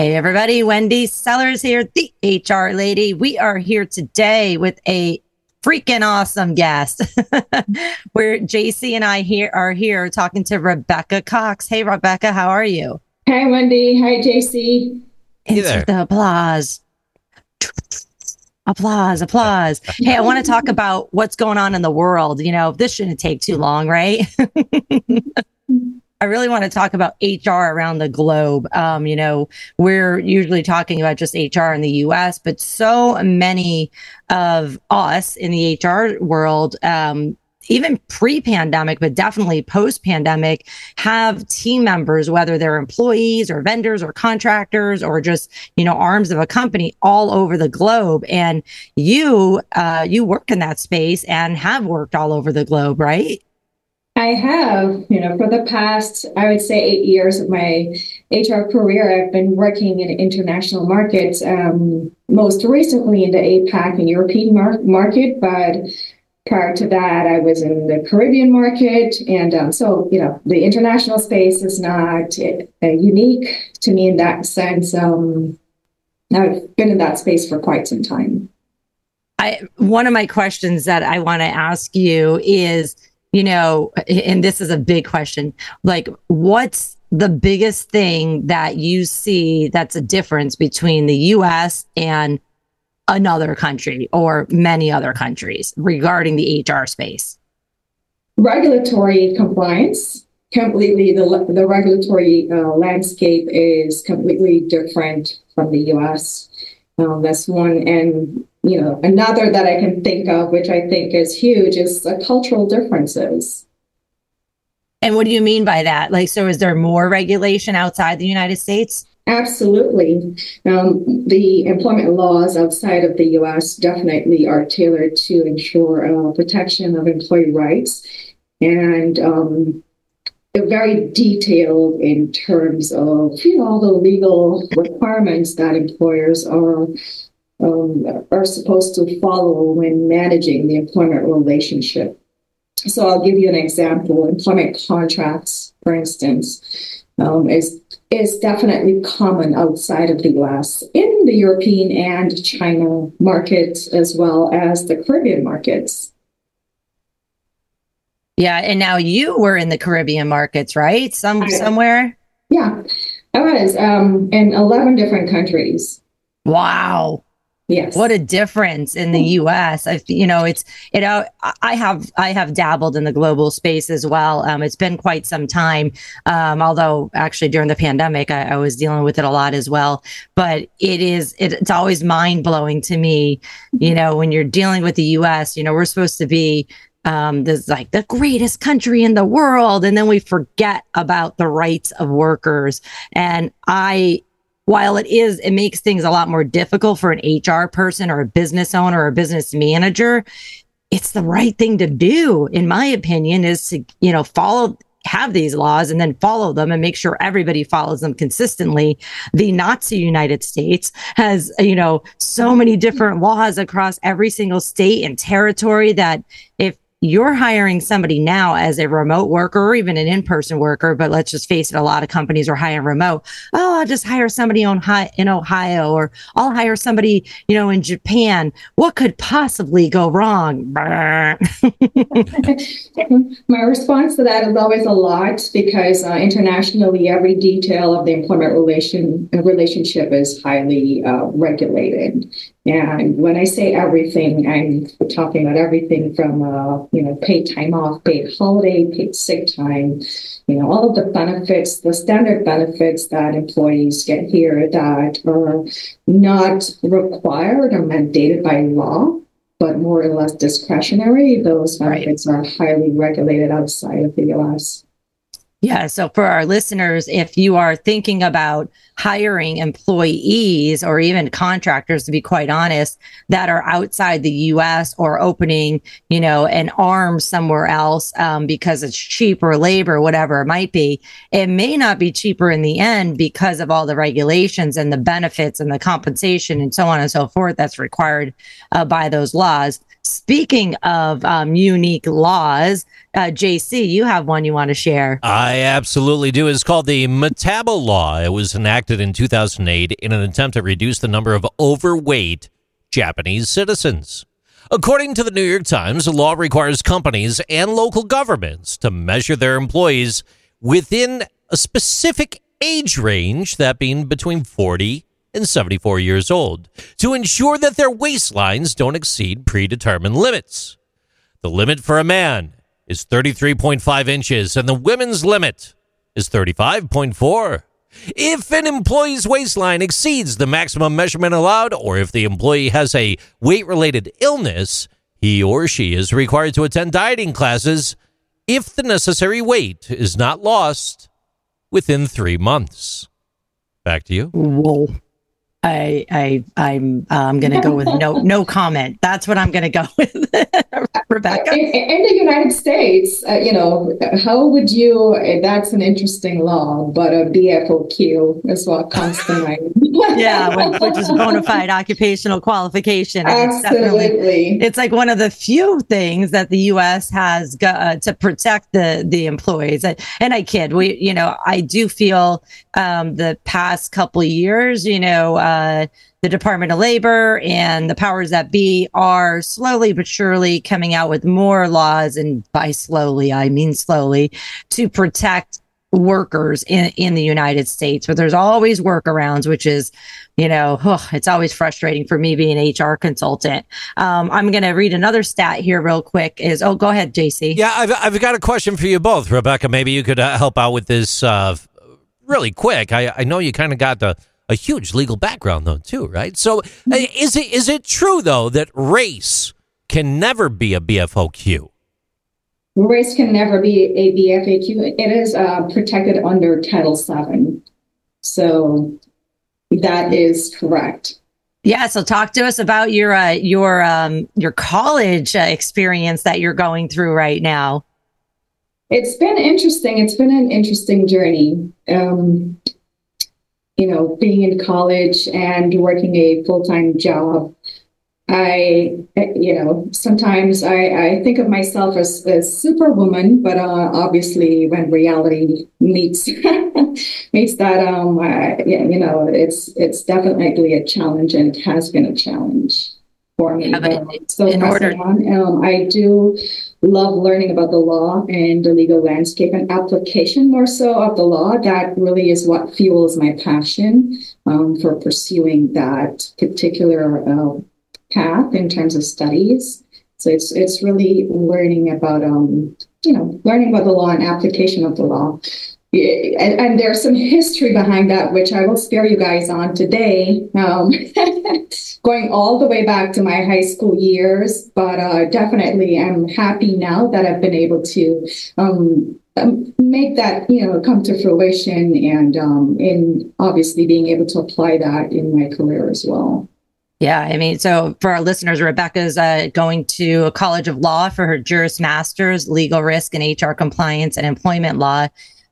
Hey, everybody. Wendy Sellers here, the HR lady. We are here today with a freaking awesome guest. Where JC and I here are here talking to Rebecca Cox. Hey, Rebecca, how are you? Hi, Wendy. Hi, JC. Hey there. the applause. Applause, applause. hey, I want to talk about what's going on in the world. You know, this shouldn't take too long, right? I really want to talk about HR around the globe. Um, you know, we're usually talking about just HR in the US, but so many of us in the HR world, um, even pre-pandemic, but definitely post-pandemic, have team members, whether they're employees or vendors or contractors or just you know arms of a company all over the globe. And you, uh, you work in that space and have worked all over the globe, right? I have, you know, for the past, I would say eight years of my HR career, I've been working in international markets, um, most recently in the APAC and European mar- market. But prior to that, I was in the Caribbean market. And um, so, you know, the international space is not uh, unique to me in that sense. Um, I've been in that space for quite some time. I, one of my questions that I want to ask you is, you know, and this is a big question, like what's the biggest thing that you see that's a difference between the US and another country or many other countries regarding the HR space? Regulatory compliance. Completely, the, the regulatory uh, landscape is completely different from the US. Um, that's one. And you know, another that I can think of, which I think is huge, is the cultural differences. And what do you mean by that? Like, so is there more regulation outside the United States? Absolutely. Um, the employment laws outside of the US definitely are tailored to ensure uh, protection of employee rights and um, they're very detailed in terms of you know all the legal requirements that employers are um, are supposed to follow when managing the employment relationship. So I'll give you an example. Employment contracts, for instance, um, is is definitely common outside of the U.S. in the European and China markets as well as the Caribbean markets. Yeah, and now you were in the Caribbean markets, right? Some somewhere. Yeah, I was um, in eleven different countries. Wow. Yes. What a difference in the US. I, you know, it's, you know, I have, I have dabbled in the global space as well. Um, it's been quite some time. Um, although actually during the pandemic, I, I, was dealing with it a lot as well, but it is, it, it's always mind blowing to me, you know, when you're dealing with the US, you know, we're supposed to be um, this like the greatest country in the world. And then we forget about the rights of workers. And I, while it is, it makes things a lot more difficult for an HR person or a business owner or a business manager. It's the right thing to do, in my opinion, is to, you know, follow, have these laws and then follow them and make sure everybody follows them consistently. The Nazi United States has, you know, so many different laws across every single state and territory that if you're hiring somebody now as a remote worker or even an in-person worker, but let's just face it, a lot of companies are hiring remote. Oh, I'll just hire somebody on high in Ohio, or I'll hire somebody, you know, in Japan. What could possibly go wrong? My response to that is always a lot because uh, internationally, every detail of the employment relation relationship is highly uh, regulated. And when I say everything, I'm talking about everything from, uh, you know, paid time off, paid holiday, paid sick time, you know, all of the benefits, the standard benefits that employees get here that are not required or mandated by law, but more or less discretionary. Those benefits right. are highly regulated outside of the US. Yeah. So for our listeners, if you are thinking about hiring employees or even contractors, to be quite honest, that are outside the US or opening, you know, an arm somewhere else um, because it's cheaper labor, whatever it might be, it may not be cheaper in the end because of all the regulations and the benefits and the compensation and so on and so forth that's required uh, by those laws. Speaking of um, unique laws, uh, JC, you have one you want to share. I absolutely do. It's called the Metabo Law. It was enacted in 2008 in an attempt to reduce the number of overweight Japanese citizens. According to the New York Times, the law requires companies and local governments to measure their employees within a specific age range, that being between 40 and 74 years old, to ensure that their waistlines don't exceed predetermined limits. The limit for a man is 33.5 inches, and the women's limit is 35.4. If an employee's waistline exceeds the maximum measurement allowed, or if the employee has a weight related illness, he or she is required to attend dieting classes if the necessary weight is not lost within three months. Back to you. Whoa. I I I'm uh, I'm going to go with no no comment. That's what I'm going to go with, Rebecca. In, in, the United States, uh, you know, how would you? That's an interesting law, but a BFOQ is what comes to mind. yeah, which is a bona fide occupational qualification. Absolutely, it's, it's, like one of the few things that the U.S. has got, uh, to protect the the employees. And I kid, we you know I do feel um, the past couple years, you know uh, the Department of Labor and the powers that be are slowly but surely coming out with more laws, and by slowly, I mean slowly, to protect workers in, in the United States. But there's always workarounds, which is, you know, oh, it's always frustrating for me being an HR consultant. Um, I'm going to read another stat here real quick. Is oh, go ahead, JC. Yeah, I've I've got a question for you both, Rebecca. Maybe you could uh, help out with this uh, really quick. I I know you kind of got the a huge legal background though too, right? So uh, is it is it true though that race can never be a BFOQ? Race can never be a BFOQ. It is uh, protected under Title VII. So that is correct. Yeah, so talk to us about your uh, your um, your college uh, experience that you're going through right now. It's been interesting. It's been an interesting journey. Um, you know, being in college and working a full time job, I, you know, sometimes I, I think of myself as a superwoman, but uh, obviously when reality meets meets that, um, I, you know, it's it's definitely a challenge and it has been a challenge for me. Yeah, so in order, on, um, I do love learning about the law and the legal landscape and application more so of the law. That really is what fuels my passion um, for pursuing that particular uh, path in terms of studies. So it's it's really learning about um, you know learning about the law and application of the law. And, and, there's some history behind that, which I will spare you guys on today, um, going all the way back to my high school years. But uh, definitely, I'm happy now that I've been able to um, um make that you know come to fruition, and um, in obviously being able to apply that in my career as well. Yeah, I mean, so for our listeners, Rebecca's uh, going to a college of law for her Juris Masters, legal risk and HR compliance and employment law.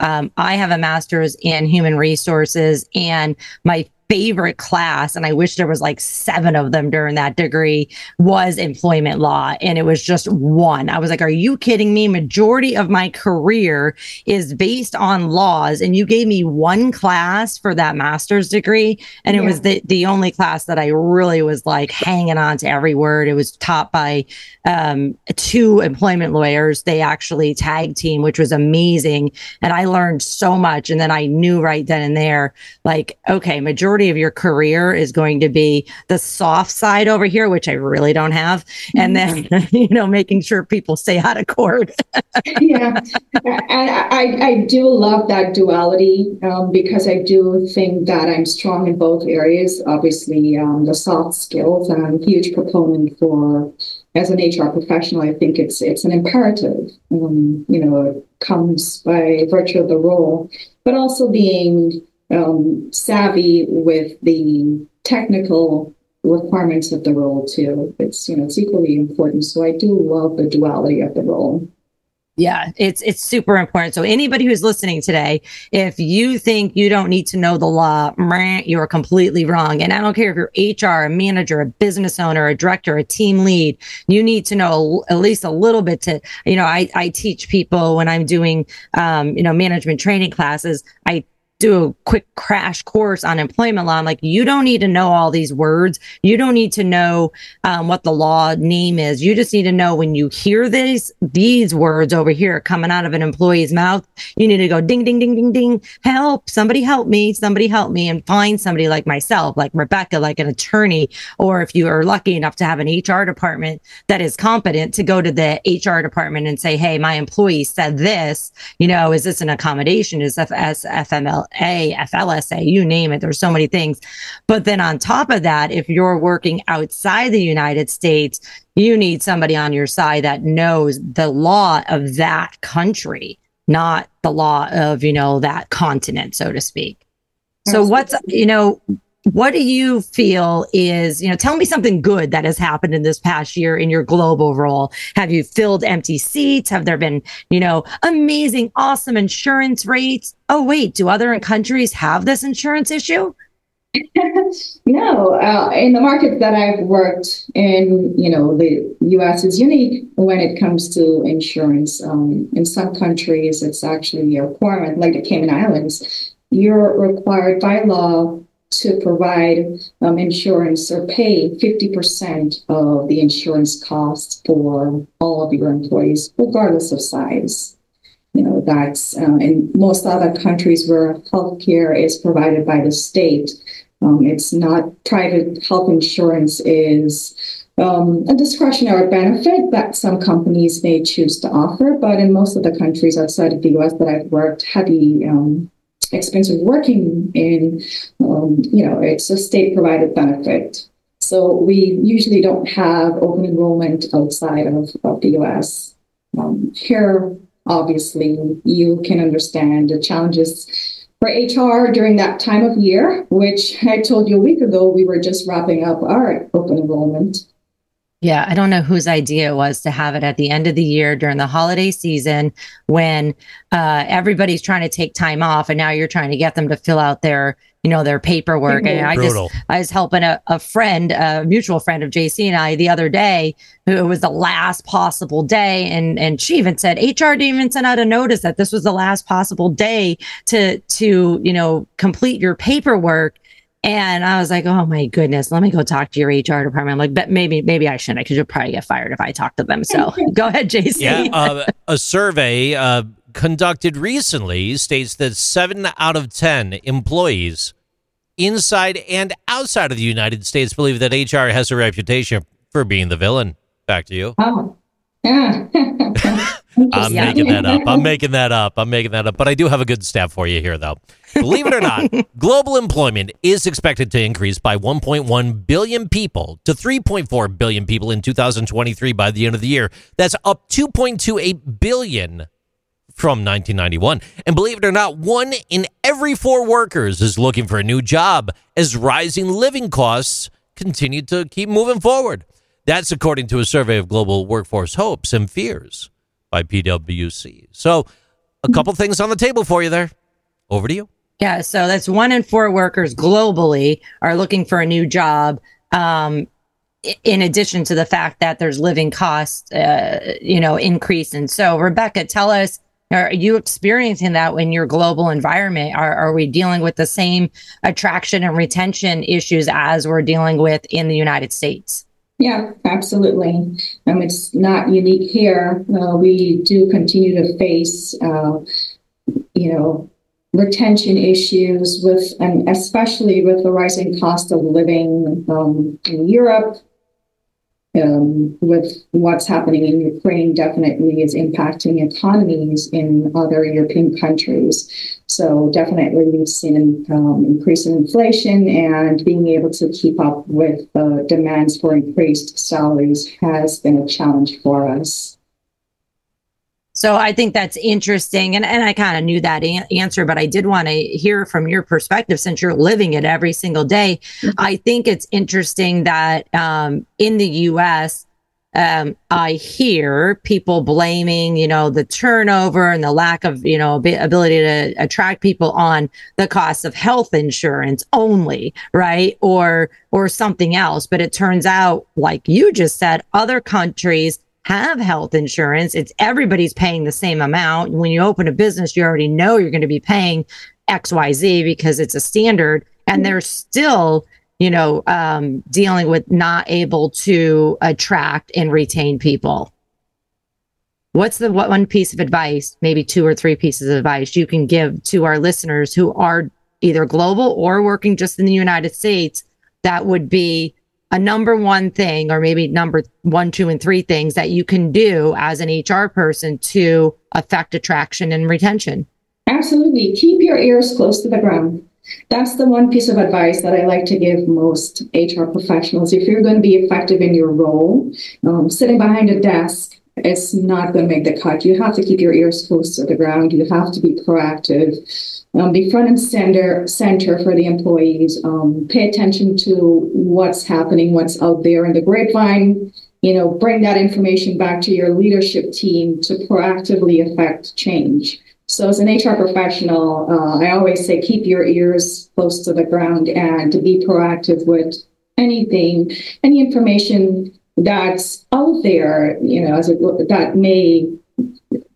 Um, I have a master's in human resources, and my favorite class, and I wish there was like seven of them during that degree, was employment law. And it was just one. I was like, are you kidding me? Majority of my career is based on laws. And you gave me one class for that master's degree. And yeah. it was the, the only class that I really was like hanging on to every word. It was taught by um, two employment lawyers. They actually tag team, which was amazing. And I learned so much. And then I knew right then and there, like, okay, majority majority of your career is going to be the soft side over here, which I really don't have. And then, you know, making sure people stay out of court. yeah. And I, I do love that duality um, because I do think that I'm strong in both areas. Obviously, um, the soft skills, and I'm a huge proponent for as an HR professional, I think it's it's an imperative. Um, you know, it comes by virtue of the role, but also being um, savvy with the technical requirements of the role too. It's you know it's equally important. So I do love the duality of the role. Yeah, it's it's super important. So anybody who's listening today, if you think you don't need to know the law, you're completely wrong. And I don't care if you're HR, a manager, a business owner, a director, a team lead, you need to know at least a little bit to, you know, I, I teach people when I'm doing, um, you know, management training classes, I do a quick crash course on employment law. I'm like, you don't need to know all these words. You don't need to know um, what the law name is. You just need to know when you hear these these words over here coming out of an employee's mouth, you need to go ding ding ding ding ding. Help! Somebody help me! Somebody help me! And find somebody like myself, like Rebecca, like an attorney, or if you are lucky enough to have an HR department that is competent to go to the HR department and say, hey, my employee said this. You know, is this an accommodation? Is FS FML a, FLSA, you name it. There's so many things. But then on top of that, if you're working outside the United States, you need somebody on your side that knows the law of that country, not the law of, you know, that continent, so to speak. So what's, you know, what do you feel is, you know, tell me something good that has happened in this past year in your global role. Have you filled empty seats? Have there been, you know, amazing, awesome insurance rates? Oh, wait, do other countries have this insurance issue? no, uh, in the market that I've worked in, you know, the U.S. is unique when it comes to insurance. Um, in some countries, it's actually a requirement, like the Cayman Islands. You're required by law to provide um, insurance or pay 50% of the insurance costs for all of your employees, regardless of size. You know, that's uh, in most other countries where healthcare is provided by the state. Um, it's not private health insurance is um, a discretionary benefit that some companies may choose to offer, but in most of the countries outside of the US that I've worked, heavy um, expense of working in, um, you know, it's a state provided benefit. So we usually don't have open enrollment outside of, of the US. Um, here, obviously, you can understand the challenges for HR during that time of year, which I told you a week ago, we were just wrapping up our open enrollment. Yeah, I don't know whose idea it was to have it at the end of the year during the holiday season when uh, everybody's trying to take time off, and now you're trying to get them to fill out their, you know, their paperwork. And I just, I was helping a, a friend, a mutual friend of JC and I, the other day, who it was the last possible day, and and she even said HR didn't even send out a notice that this was the last possible day to to you know complete your paperwork and I was like, oh my goodness, let me go talk to your HR department. I'm like, but maybe, maybe I shouldn't because you'll probably get fired if I talk to them. So go ahead, JC. Yeah. Uh, a survey uh, conducted recently states that seven out of 10 employees inside and outside of the United States believe that HR has a reputation for being the villain. Back to you. Oh, yeah. I'm yeah. making that up. I'm making that up. I'm making that up. But I do have a good stat for you here, though. Believe it or not, global employment is expected to increase by 1.1 billion people to 3.4 billion people in 2023 by the end of the year. That's up 2.28 billion from 1991. And believe it or not, one in every four workers is looking for a new job as rising living costs continue to keep moving forward. That's according to a survey of global workforce hopes and fears by PwC. So, a couple things on the table for you there. Over to you. Yeah, so that's one in four workers globally are looking for a new job. Um, in addition to the fact that there's living costs, uh, you know, increase. And so, Rebecca, tell us, are you experiencing that in your global environment? Are, are we dealing with the same attraction and retention issues as we're dealing with in the United States? Yeah, absolutely. Um, it's not unique here. Uh, we do continue to face, uh, you know, retention issues with, and especially with the rising cost of living um, in Europe, um, with what's happening in Ukraine definitely is impacting economies in other European countries. So definitely we've seen an um, increase in inflation and being able to keep up with the demands for increased salaries has been a challenge for us. So I think that's interesting. And, and I kind of knew that an- answer, but I did want to hear from your perspective since you're living it every single day. Mm-hmm. I think it's interesting that um, in the US, um, I hear people blaming, you know, the turnover and the lack of, you know, ability to attract people on the cost of health insurance only, right? Or, or something else. But it turns out, like you just said, other countries have health insurance. It's everybody's paying the same amount. When you open a business, you already know you're going to be paying XYZ because it's a standard and they're still you know, um, dealing with not able to attract and retain people. What's the one piece of advice, maybe two or three pieces of advice you can give to our listeners who are either global or working just in the United States that would be a number one thing, or maybe number one, two, and three things that you can do as an HR person to affect attraction and retention? Absolutely. Keep your ears close to the ground. That's the one piece of advice that I like to give most HR professionals. If you're going to be effective in your role, um, sitting behind a desk it's not going to make the cut. You have to keep your ears close to the ground. You have to be proactive. Um, be front and center center for the employees. Um, pay attention to what's happening, what's out there in the grapevine. You know, bring that information back to your leadership team to proactively affect change. So, as an HR professional, uh, I always say keep your ears close to the ground and be proactive with anything, any information that's out there, you know, as it, that may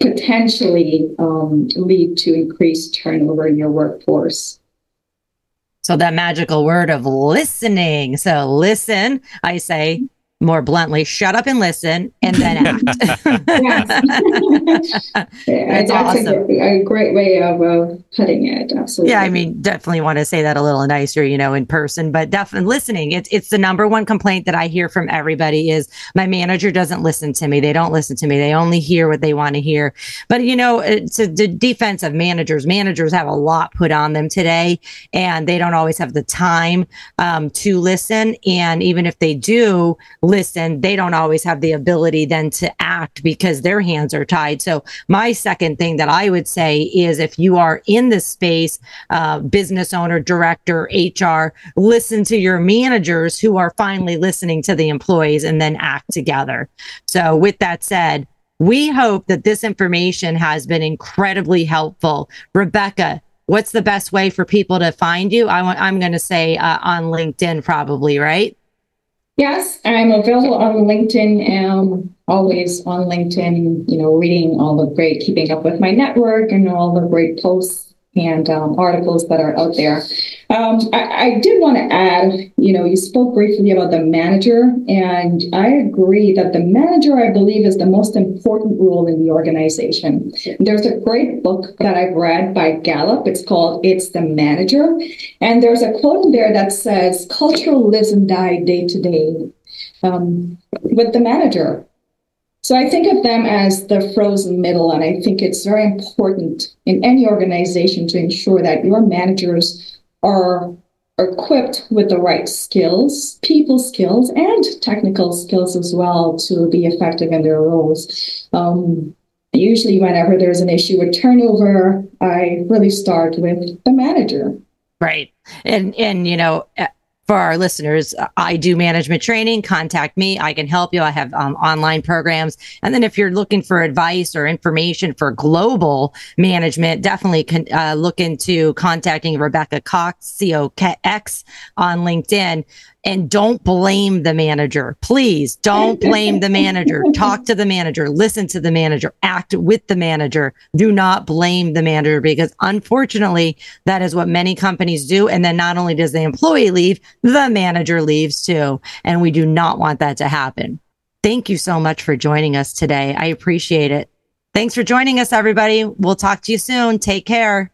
potentially um, lead to increased turnover in your workforce. So that magical word of listening. So listen, I say more bluntly, shut up and listen and then act. That's awesome. A, a, great way of uh, putting it. Absolutely. Yeah, I mean, definitely want to say that a little nicer, you know, in person, but definitely listening. It's it's the number one complaint that I hear from everybody is my manager doesn't listen to me. They don't listen to me. They only hear what they want to hear. But you know, it's a the defense of managers. Managers have a lot put on them today, and they don't always have the time um, to listen. And even if they do listen, they don't always have the ability then to act because their hands are tied. So, my second thing that I would say is if you are in this space, uh, business owner, director, HR, listen to your managers who are finally listening to the employees and then act together. So, with that said, we hope that this information has been incredibly helpful. Rebecca, what's the best way for people to find you? I want, I'm going to say uh, on LinkedIn, probably, right? Yes, I'm available on LinkedIn. Um, always on LinkedIn, you know, reading all the great, keeping up with my network and all the great posts and um, articles that are out there. Um, I, I, did want to add, you know, you spoke briefly about the manager, and I agree that the manager, I believe, is the most important role in the organization. There's a great book that I've read by Gallup. It's called It's the Manager. And there's a quote in there that says, Culture lives and dies day to day um, with the manager. So I think of them as the frozen middle, and I think it's very important in any organization to ensure that your managers are equipped with the right skills, people skills, and technical skills as well to be effective in their roles. Um, usually, whenever there's an issue with turnover, I really start with the manager. Right, and and you know for our listeners, I do management training. Contact me. I can help you. I have um, online programs. And then if you're looking for advice or information for global management, definitely can, uh, look into contacting Rebecca Cox, C O X on LinkedIn and don't blame the manager. Please don't blame the manager. Talk to the manager, listen to the manager, act with the manager. Do not blame the manager because unfortunately, that is what many companies do. And then not only does the employee leave, the manager leaves too. And we do not want that to happen. Thank you so much for joining us today. I appreciate it. Thanks for joining us, everybody. We'll talk to you soon. Take care.